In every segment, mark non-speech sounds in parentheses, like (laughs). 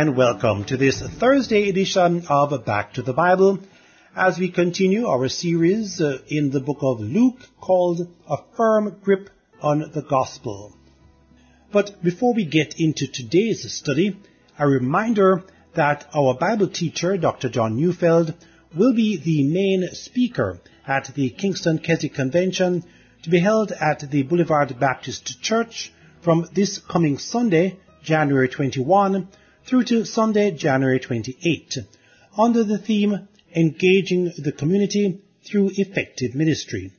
and welcome to this Thursday edition of Back to the Bible as we continue our series uh, in the book of Luke called A Firm Grip on the Gospel. But before we get into today's study, a reminder that our Bible teacher, Dr. John Neufeld, will be the main speaker at the Kingston Keswick Convention to be held at the Boulevard Baptist Church from this coming Sunday, January 21, through to Sunday, January 28, under the theme Engaging the Community Through Effective Ministry.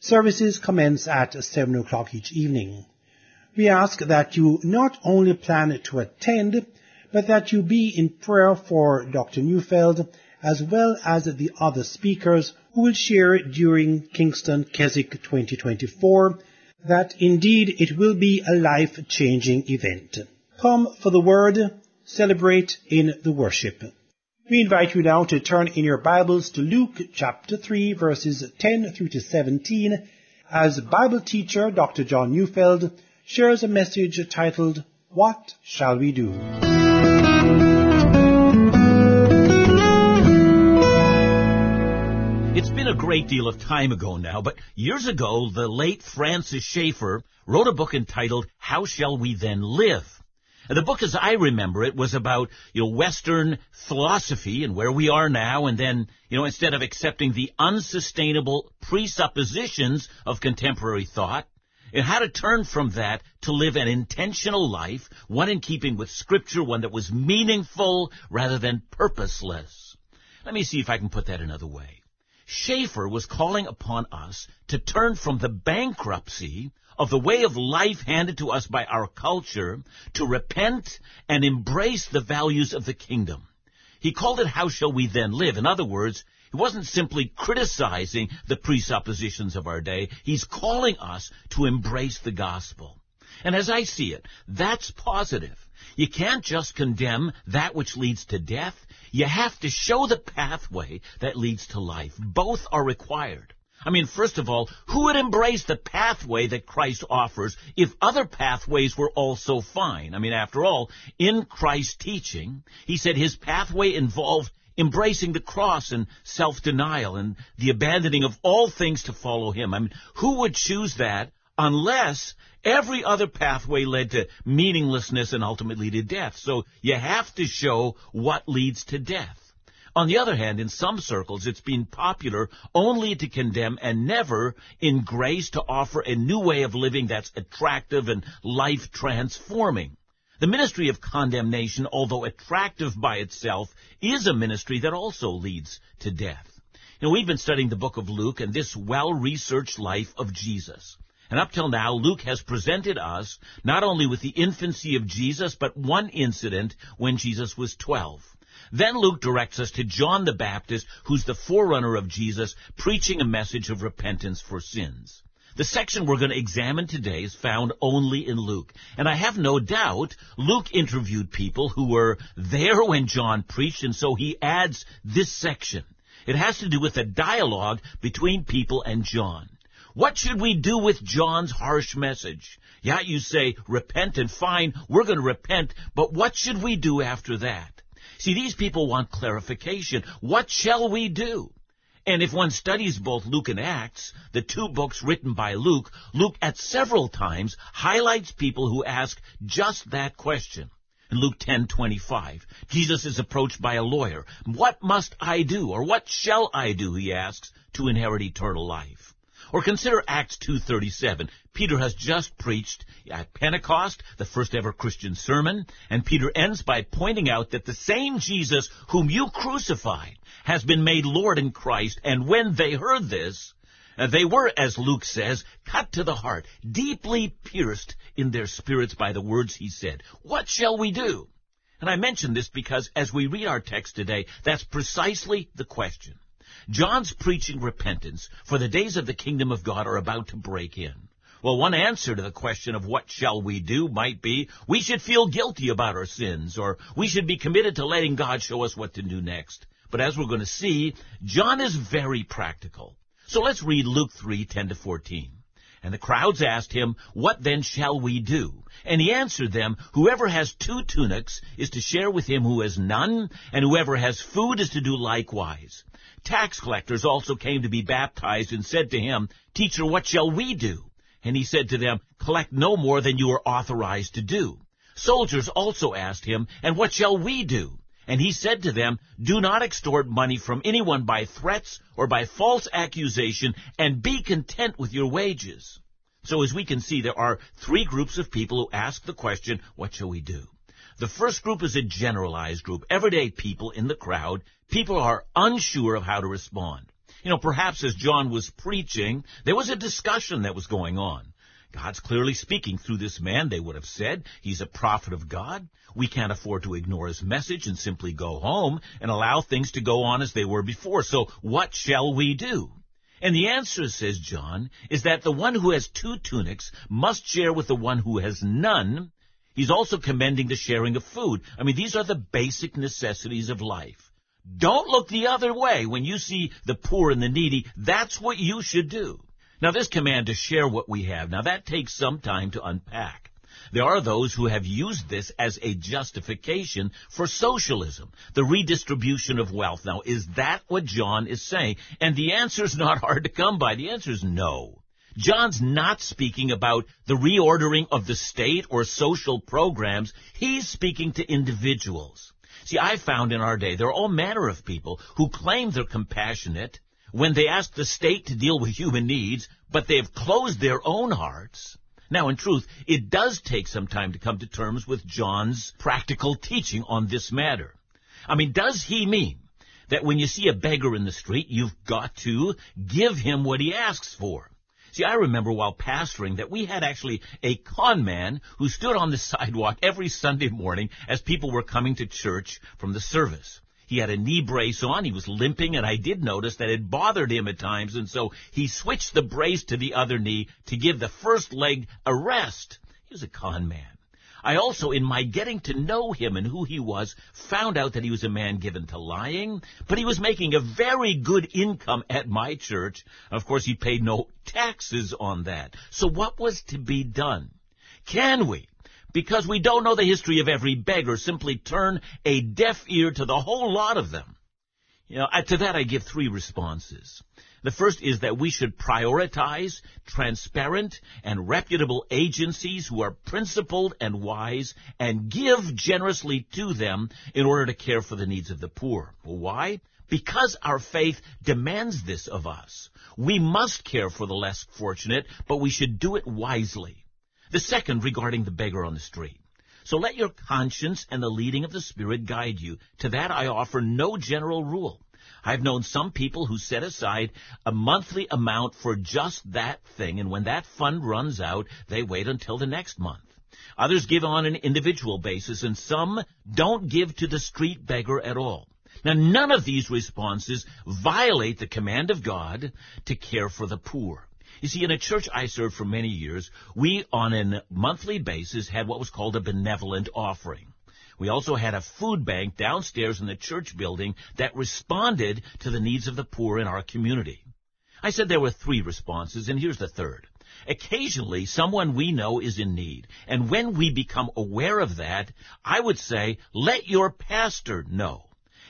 Services commence at 7 o'clock each evening. We ask that you not only plan to attend, but that you be in prayer for Dr. Neufeld as well as the other speakers who will share during Kingston Keswick 2024, that indeed it will be a life-changing event. Come for the word, celebrate in the worship. We invite you now to turn in your Bibles to Luke chapter 3 verses 10 through to 17 as Bible teacher Dr. John Neufeld shares a message titled, What Shall We Do? It's been a great deal of time ago now, but years ago, the late Francis Schaeffer wrote a book entitled How Shall We Then Live? The book, as I remember it, was about, you know, Western philosophy and where we are now, and then, you know, instead of accepting the unsustainable presuppositions of contemporary thought, and how to turn from that to live an intentional life, one in keeping with Scripture, one that was meaningful rather than purposeless. Let me see if I can put that another way. Schaeffer was calling upon us to turn from the bankruptcy of the way of life handed to us by our culture to repent and embrace the values of the kingdom. He called it How Shall We Then Live? In other words, he wasn't simply criticizing the presuppositions of our day. He's calling us to embrace the gospel. And as I see it, that's positive. You can't just condemn that which leads to death. You have to show the pathway that leads to life. Both are required. I mean, first of all, who would embrace the pathway that Christ offers if other pathways were also fine? I mean, after all, in Christ's teaching, he said his pathway involved embracing the cross and self-denial and the abandoning of all things to follow him. I mean, who would choose that unless every other pathway led to meaninglessness and ultimately to death? So you have to show what leads to death. On the other hand, in some circles, it's been popular only to condemn and never, in grace, to offer a new way of living that's attractive and life transforming. The ministry of condemnation, although attractive by itself, is a ministry that also leads to death. Know, we've been studying the book of Luke and this well-researched life of Jesus. And up till now, Luke has presented us not only with the infancy of Jesus, but one incident when Jesus was 12. Then Luke directs us to John the Baptist, who's the forerunner of Jesus, preaching a message of repentance for sins. The section we're going to examine today is found only in Luke. And I have no doubt Luke interviewed people who were there when John preached, and so he adds this section. It has to do with a dialogue between people and John. What should we do with John's harsh message? Yeah, you say, repent and fine, we're going to repent, but what should we do after that? See, these people want clarification. What shall we do? And if one studies both Luke and Acts, the two books written by Luke, Luke at several times highlights people who ask just that question. In Luke 10:25, Jesus is approached by a lawyer. What must I do or what shall I do, he asks, to inherit eternal life? Or consider Acts 2.37. Peter has just preached at Pentecost, the first ever Christian sermon, and Peter ends by pointing out that the same Jesus whom you crucified has been made Lord in Christ, and when they heard this, uh, they were, as Luke says, cut to the heart, deeply pierced in their spirits by the words he said. What shall we do? And I mention this because as we read our text today, that's precisely the question. John's preaching repentance, for the days of the kingdom of God are about to break in. Well, one answer to the question of what shall we do might be, we should feel guilty about our sins, or we should be committed to letting God show us what to do next. But as we're going to see, John is very practical. So let's read Luke 3, 10 to 14. And the crowds asked him, What then shall we do? And he answered them, Whoever has two tunics is to share with him who has none, and whoever has food is to do likewise. Tax collectors also came to be baptized and said to him, Teacher, what shall we do? And he said to them, Collect no more than you are authorized to do. Soldiers also asked him, And what shall we do? And he said to them, Do not extort money from anyone by threats or by false accusation, and be content with your wages. So as we can see, there are three groups of people who ask the question, What shall we do? The first group is a generalized group, everyday people in the crowd. People are unsure of how to respond. You know, perhaps as John was preaching, there was a discussion that was going on. God's clearly speaking through this man, they would have said. He's a prophet of God. We can't afford to ignore his message and simply go home and allow things to go on as they were before. So what shall we do? And the answer, says John, is that the one who has two tunics must share with the one who has none. He's also commending the sharing of food. I mean, these are the basic necessities of life. Don't look the other way when you see the poor and the needy. That's what you should do. Now this command to share what we have, now that takes some time to unpack. There are those who have used this as a justification for socialism, the redistribution of wealth. Now, is that what John is saying? And the answer is not (laughs) hard to come by. The answer is no. John's not speaking about the reordering of the state or social programs. He's speaking to individuals. See, I found in our day there are all manner of people who claim they're compassionate, when they ask the state to deal with human needs, but they have closed their own hearts. Now, in truth, it does take some time to come to terms with John's practical teaching on this matter. I mean, does he mean that when you see a beggar in the street, you've got to give him what he asks for? See, I remember while pastoring that we had actually a con man who stood on the (laughs) sidewalk every Sunday morning as people were coming to church from the service. He had a knee brace on. He was limping, and I did notice that it bothered him at times, and so he switched the brace to the other knee to give the first leg a rest. He was a con man. I also, in my getting to know him and who he was, found out that he was a man given to lying, but he was making a very good income at my church. Of course, he paid no taxes on that. So what was to be done? Can we, because we don't know the history of every beggar, simply turn a deaf ear to the whole lot of them. You know, to that I give three responses. The first is that we should prioritize transparent and reputable agencies who are principled and wise and give generously to them in order to care for the needs of the poor. Why? Because our faith demands this of us. We must care for the less fortunate, but we should do it wisely. The second regarding the beggar on the street. So let your conscience and the leading of the Spirit guide you. To that I offer no general rule. I've known some people who set aside a monthly amount for just that thing, and when that fund runs out, they wait until the next month. Others give on an individual basis, and some don't give to the street beggar at all. Now, none of these responses violate the command of God to care for the poor. You see, in a church I served for many years, we on a monthly basis had what was called a benevolent offering. We also had a food bank downstairs in the church building that responded to the needs of the poor in our community. I said there were three responses, and here's the third. Occasionally, someone we know is in need, and when we become aware of that, I would say, let your pastor know.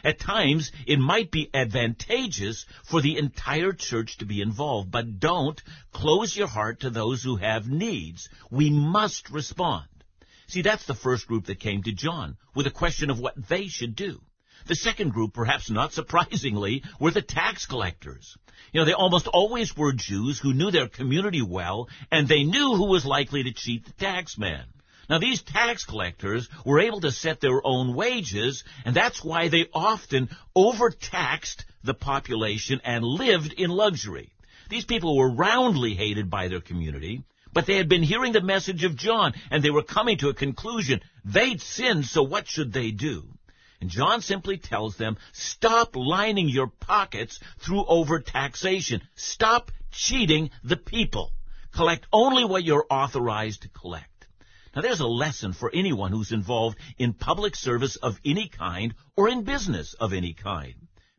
At times, it might be advantageous for the entire church to be involved, but don't close your heart to those who have needs. We must respond. See, that's the first group that came to John with a question of what they should do. The second group, perhaps not surprisingly, were the tax collectors. You know, they almost always were Jews who knew their community well, and they knew who was likely to cheat the tax man. Now these tax collectors were able to set their own wages, and that's why they often overtaxed the population and lived in luxury. These people were roundly hated by their community, but they had been hearing the message of John, and they were coming to a conclusion. They'd sinned, so what should they do? And John simply tells them, stop lining your pockets through overtaxation. Stop cheating the people. Collect only what you're authorized to collect. Now there's a lesson for anyone who's involved in public service of any kind or in business of any kind.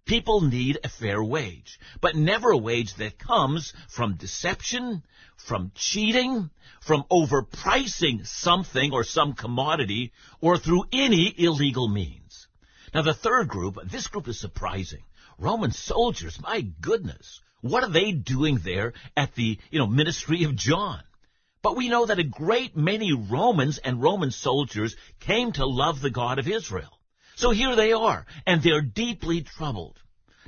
People need a fair wage, but never a wage that comes from deception, from cheating, from overpricing something or some commodity, or through any illegal means. Now the third group, this group is surprising. Roman soldiers, my goodness. What are they doing there at the, you know, ministry of John? But we know that a great many Romans and Roman soldiers came to love the God of Israel. So here they are, and they're deeply troubled.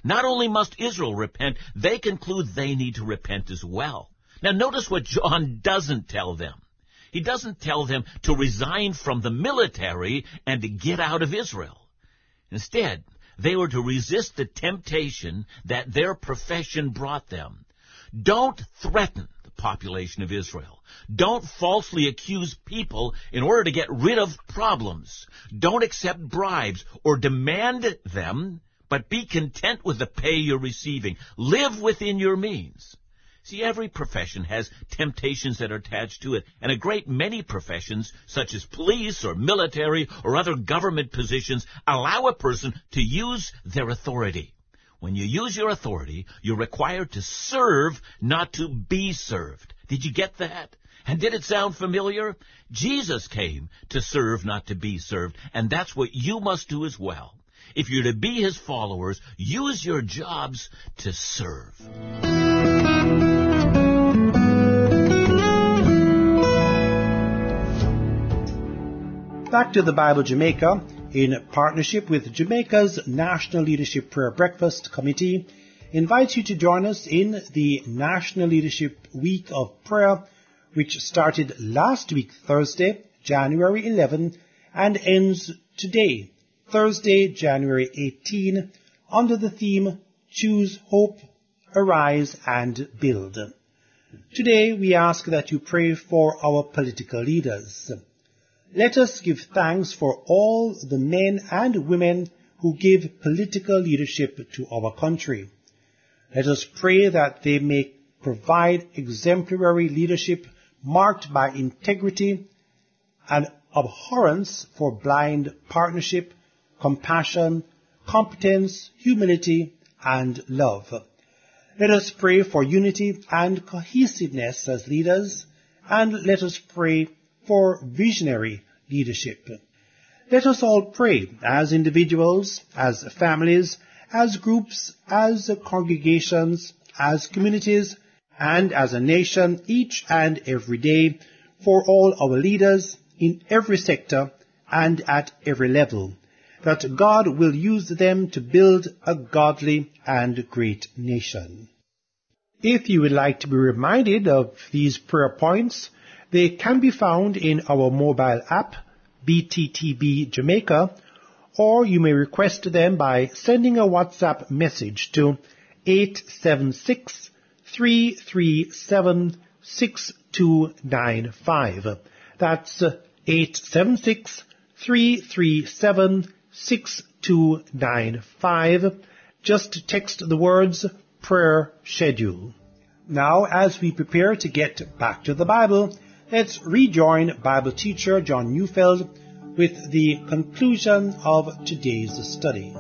Not only must Israel repent, they conclude they need to repent as well. Now notice what John (laughs) doesn't tell them. He doesn't tell them to resign from the military and to get out of Israel. Instead, they were to resist the temptation that their profession brought them. Don't threaten population of Israel. Don't falsely accuse people in order to get rid of problems. Don't accept bribes or demand them, but be content with the pay you're receiving. Live within your means. See, every profession has temptations that are attached to it, and a great many professions, such as police or military or other government positions, allow a person to use their authority. When you use your authority, you're required to serve, not to be served. Did you get that? And did it sound familiar? Jesus came to serve, not to be served, and that's what you must do as well. If you're to be his followers, use your jobs to serve. Back to the Bible Jamaica, in partnership with Jamaica's National Leadership Prayer Breakfast Committee, invites you to join us in the National Leadership Week of Prayer, which started last week, Thursday, January 11, and ends today, Thursday, January 18, under the theme Choose Hope, Arise and Build. Today we ask that you pray for our political leaders. Let us give thanks for all the men and women who give political leadership to our country. Let us pray that they may provide exemplary leadership marked by integrity and abhorrence for blind partnership, compassion, competence, humility, and love. Let us pray for unity and cohesiveness as leaders, and let us pray for visionary leadership. Let us all pray as individuals, as families, as groups, as congregations, as communities, and as a nation each and every day for all our leaders in every sector and at every level, that God will use them to build a godly and great nation. If you would like to be reminded of these prayer points, they can be found in our mobile app, BTTB Jamaica, or you may request them by sending a WhatsApp message to 876 337 6295. That's 876 337 6295. Just text the words prayer schedule. Now, as we prepare to get back to the Bible, let's rejoin Bible teacher John Neufeld with the conclusion of today's study.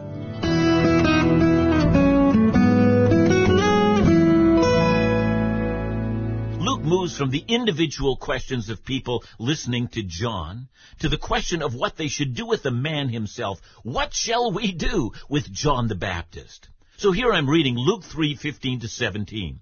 Luke moves from the individual questions of people listening to John to the question of what they should do with the man himself. What shall we do with John the Baptist? So here I'm reading Luke 3:15 to 17.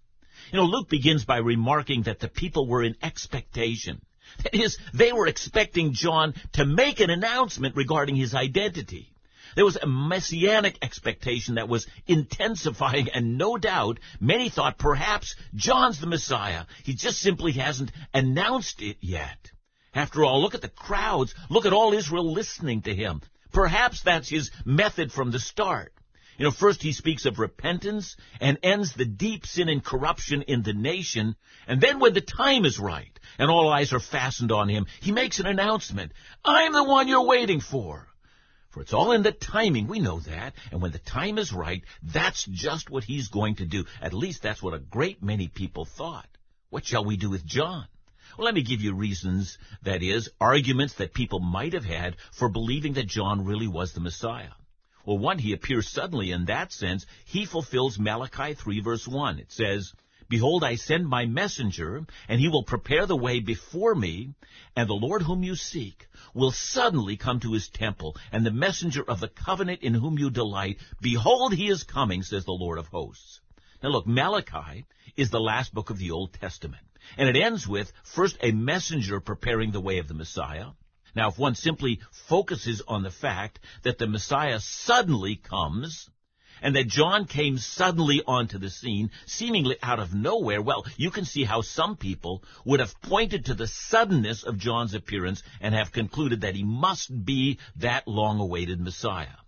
You know, Luke begins by remarking that the people were in expectation. That is, they were expecting John to make an announcement regarding his identity. There was a messianic expectation that was intensifying, and no doubt many thought perhaps John's the Messiah. He just simply hasn't announced it yet. After all, look at the crowds. Look at all Israel listening to him. Perhaps that's his method from the start. You know, first he speaks of repentance and ends the deep sin and corruption in the nation. And then when the time is right and all eyes are fastened on him, he makes an announcement. I'm the one you're waiting for. For it's all in the timing. We know that. And when the time is right, that's just what he's going to do. At least that's what a great many people thought. What shall we do with John? Well, let me give you reasons, that is, arguments that people might have had for believing that John really was the Messiah. Well, one, he appears suddenly in that sense. He fulfills Malachi 3 verse 1. It says, Behold, I send my messenger, and he will prepare the way before me, and the Lord whom you seek will suddenly come to his temple, and the messenger of the covenant in whom you delight, behold, he is coming, says the Lord of hosts. Now look, Malachi is the last book of the Old Testament, and it ends with, first, a messenger preparing the way of the Messiah, now, if one simply focuses on the fact that the Messiah suddenly comes, and that John came suddenly onto the scene, seemingly out of nowhere, well, you can see how some people would have pointed to the suddenness of John's appearance and have concluded that he must be that long-awaited Messiah.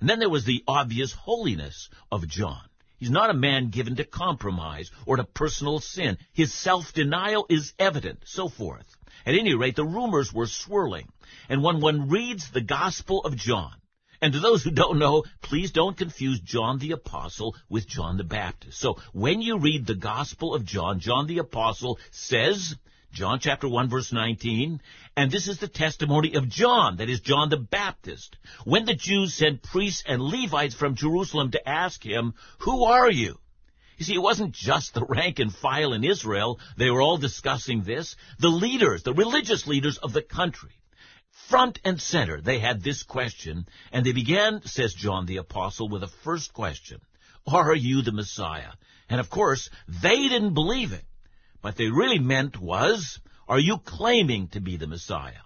And then there was the obvious holiness of John. He's not a man given to compromise or to personal sin. His self-denial is evident, so forth. At any rate, the rumors were swirling. And when one reads the Gospel of John, and to those who don't know, please don't confuse John the Apostle with John the Baptist. So when you read the Gospel of John, John the Apostle says, John chapter 1 verse 19, and this is the testimony of John, that is John the Baptist. When the Jews sent priests and Levites from Jerusalem to ask him, who are you? You see, it wasn't just the rank and file in Israel. They were all discussing this. The leaders, the religious leaders of the country. Front and center, they had this question, and they began, says John the Apostle, with a first question. Are you the Messiah? And of course, they didn't believe it. What they really meant was, are you claiming to be the Messiah?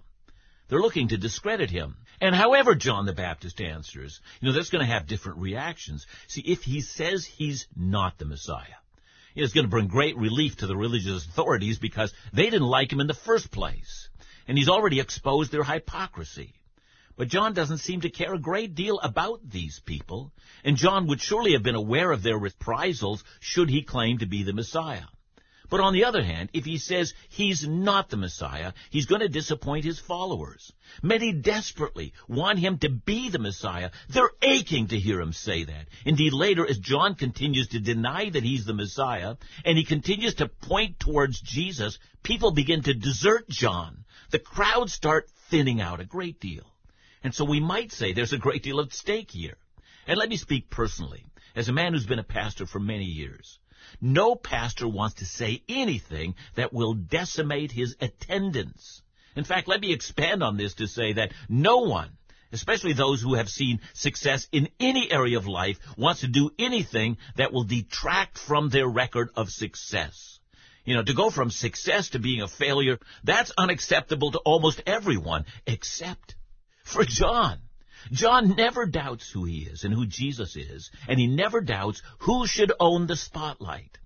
They're looking to discredit him. And however John the Baptist answers, you know, that's going to have different reactions. See, if he says he's not the Messiah, it's going to bring great relief to the religious authorities because they didn't like him in the first place. And he's already exposed their hypocrisy. But John doesn't seem to care a great deal about these people, and John would surely have been aware of their reprisals should he claim to be the Messiah. But on the other hand, if he says he's not the Messiah, he's going to disappoint his followers. Many desperately want him to be the Messiah. They're aching to hear him say that. Indeed, later, as John continues to deny that he's the Messiah, and he continues to point towards Jesus, people begin to desert John. The crowds start thinning out a great deal. And so we might say there's a great deal at stake here. And let me speak personally, as a man who's been a pastor for many years. No pastor wants to say anything that will decimate his attendance. In fact, let me expand on this to say that no one, especially those who have seen success in any area of life, wants to do anything that will detract from their record of success. You know, to go from success to being a failure, that's unacceptable to almost everyone, except for John. John never doubts who he is and who Jesus is, and he never doubts who should own the spotlight.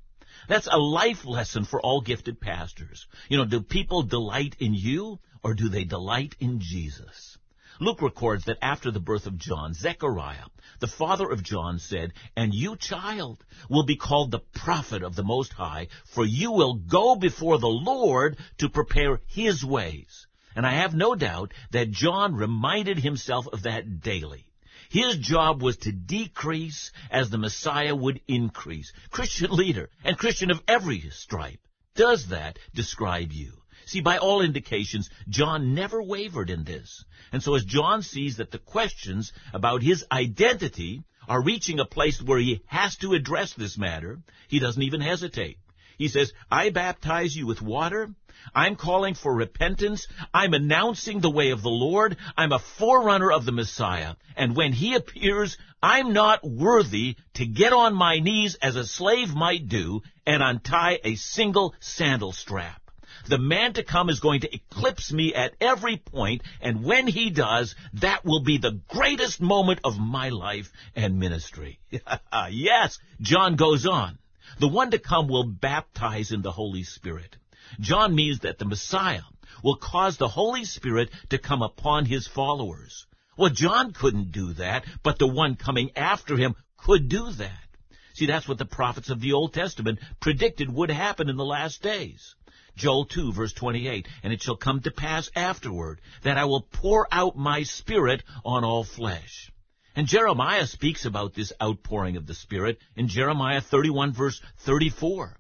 That's a life lesson for all gifted pastors. You know, do people delight in you or do they delight in Jesus? Luke records that after the birth of John, Zechariah, the father of John, said, And you, child, will be called the prophet of the Most High, for you will go before the Lord to prepare his ways and I have no doubt that John reminded himself of that daily. His job was to decrease as the Messiah would increase. Christian leader and Christian of every stripe. Does that describe you? See, by all indications, John never wavered in this. And so as John sees that the questions about his identity are reaching a place where he has to address this matter, he doesn't even hesitate. He says, I baptize you with water, I'm calling for repentance. I'm announcing the way of the Lord. I'm a forerunner of the Messiah. And when he appears, I'm not worthy to get on my knees as a slave might do and untie a single sandal strap. The man to come is going to eclipse me at every point, and when he does, that will be the greatest moment of my life and ministry. (laughs) yes, John goes on. The one to come will baptize in the Holy Spirit. John means that the Messiah will cause the Holy Spirit to come upon his followers. Well, John couldn't do that, but the one coming after him could do that. See, that's what the prophets of the Old Testament predicted would happen in the last days. Joel 2 verse 28, and it shall come to pass afterward that I will pour out my spirit on all flesh. And Jeremiah speaks about this outpouring of the Spirit in Jeremiah 31 verse 34.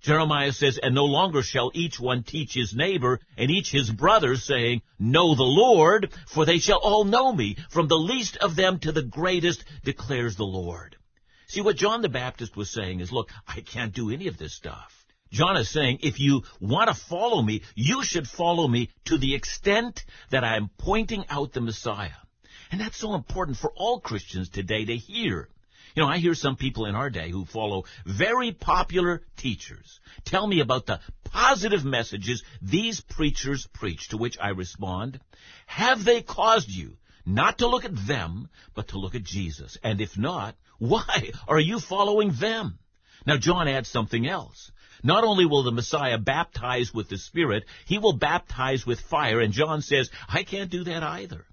Jeremiah says, And no longer shall each one teach his neighbor and each his brother, saying, Know the Lord, for they shall all know me, from the least of them to the greatest, declares the Lord. See, what John the Baptist was saying is, look, I can't do any of this stuff. John is saying, if you want to follow me, you should follow me to the extent that I am pointing out the Messiah. And that's so important for all Christians today to hear. You know, I hear some people in our day who follow very popular teachers tell me about the positive messages these preachers preach, to which I respond, have they caused you not to look at them, but to look at Jesus? And if not, (laughs) why are you following them? Now, John adds something else. Not only will the Messiah baptize with the Spirit, he will baptize with fire. And John says, I can't do that either.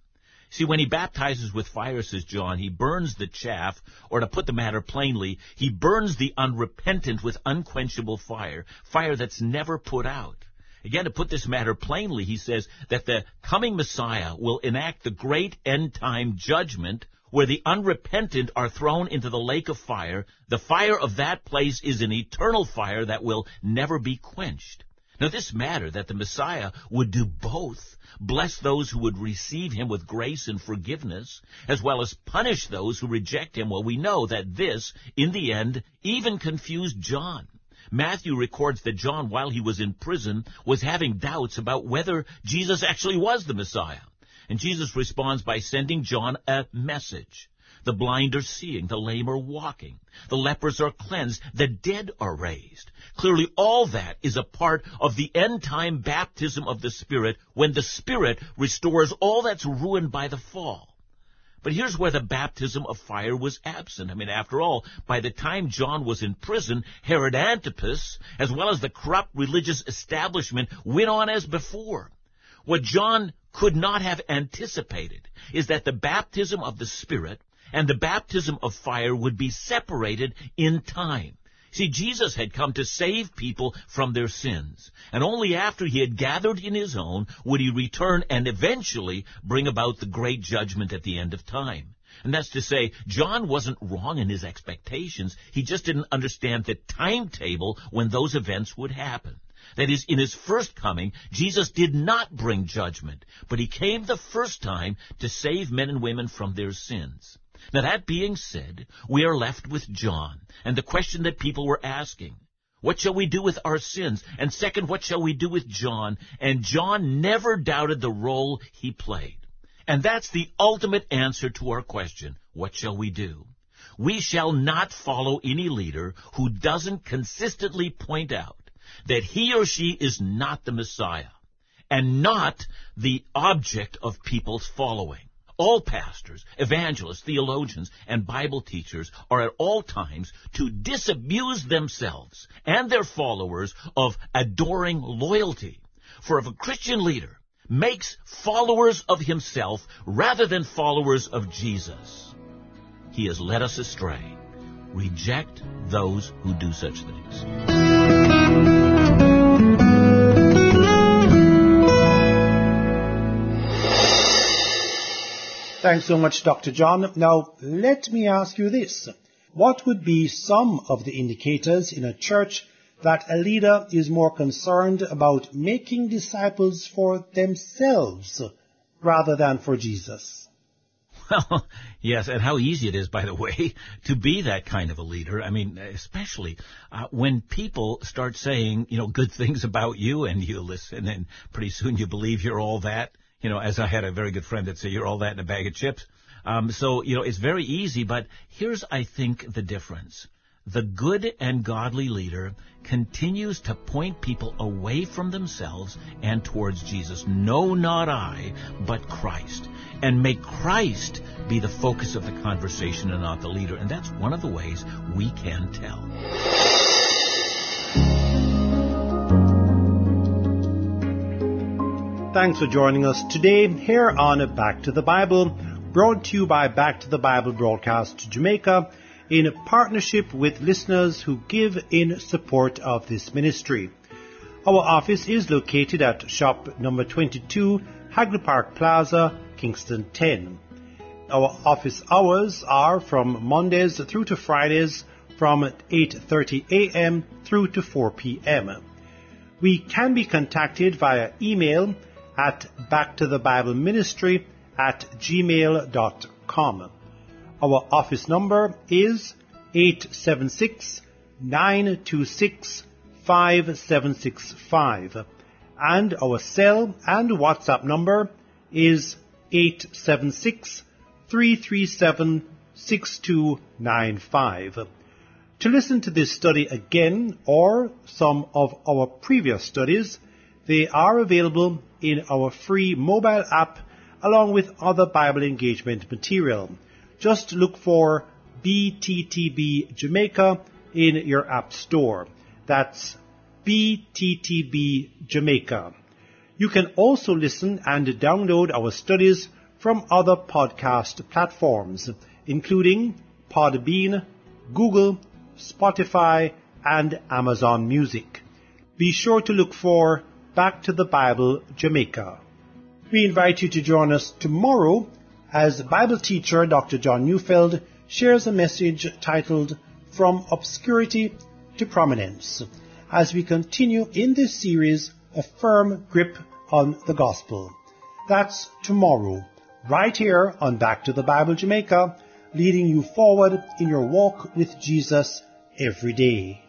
See, when he baptizes with fire, says John, he burns the chaff, or to put the matter plainly, he burns the unrepentant with unquenchable fire, fire that's never put out. Again, to put this matter plainly, he says that the coming Messiah will enact the great end time judgment where the unrepentant are thrown into the lake of fire, the fire of that place is an eternal fire that will never be quenched. Now this matter that the Messiah would do both, bless those who would receive him with grace and forgiveness, as well as punish those who reject him, well we know that this, in the end, even confused John. Matthew records that John, while he was in prison, was having doubts about whether Jesus actually was the Messiah. And Jesus responds by sending John a message. The blind are seeing, the lame are walking, the lepers are cleansed, the dead are raised. Clearly all that is a part of the end time baptism of the Spirit when the Spirit restores all that's ruined by the fall. But here's where the baptism of fire was absent. I mean, after all, by the time John was in prison, Herod Antipas, as well as the corrupt religious establishment, went on as before. What John could not have anticipated is that the baptism of the Spirit and the baptism of fire would be separated in time. See, Jesus had come to save people from their sins, and only after he had gathered in his own would he return and eventually bring about the great judgment at the end of time. And that's to say, John wasn't wrong in his expectations, he just didn't understand the timetable when those events would happen. That is, in his first coming, Jesus did not bring judgment, but he came the first time to save men and women from their sins. Now that being said, we are left with John, and the question that people were asking. What shall we do with our sins? And second, what shall we do with John? And John never doubted the role he played. And that's the ultimate answer to our question, what shall we do? We shall not follow any leader who doesn't consistently point out that he or she is not the Messiah and not the object of people's following. All pastors, evangelists, theologians, and Bible teachers are at all times to disabuse themselves and their followers of adoring loyalty. For if a Christian leader makes followers of himself rather than followers of Jesus, he has led us astray. Reject those who do such things. Thanks so much, Dr. John. Now, let me ask you this. What would be some of the indicators in a church that a leader is more concerned about making disciples for themselves rather than for Jesus? Well, (laughs) yes, and how easy it is, by the way, (laughs) to be that kind of a leader. I mean, especially uh, when people start saying, you know, good things about you and you listen and pretty soon you believe you're all that you know, as I had a very good friend that said, you're all that in a bag of chips. Um, so, you know, it's very easy, but here's, I think, the difference. The good and godly leader continues to point people away from themselves and towards Jesus. No, not I, but Christ. And make Christ be the focus of the conversation and not the leader. And that's one of the ways we can tell. Thanks for joining us today here on Back to the Bible, brought to you by Back to the Bible Broadcast to Jamaica in partnership with listeners who give in support of this ministry. Our office is located at shop number 22, Hagley Park Plaza, Kingston 10. Our office hours are from Mondays through to Fridays from 8:30 a.m. through to 4 p.m. We can be contacted via email at backtothebibleministry at gmail.com. Our office number is 876 926 5765 and our cell and WhatsApp number is 876 337 6295. To listen to this study again or some of our previous studies, they are available in our free mobile app along with other Bible engagement material. Just look for BTTB Jamaica in your app store. That's BTTB Jamaica. You can also listen and download our studies from other podcast platforms, including Podbean, Google, Spotify, and Amazon Music. Be sure to look for Back to the Bible Jamaica. We invite you to join us tomorrow as Bible teacher Dr. John Neufeld shares a message titled From Obscurity to Prominence as we continue in this series a firm grip on the gospel. That's tomorrow, right here on Back to the Bible Jamaica, leading you forward in your walk with Jesus every day.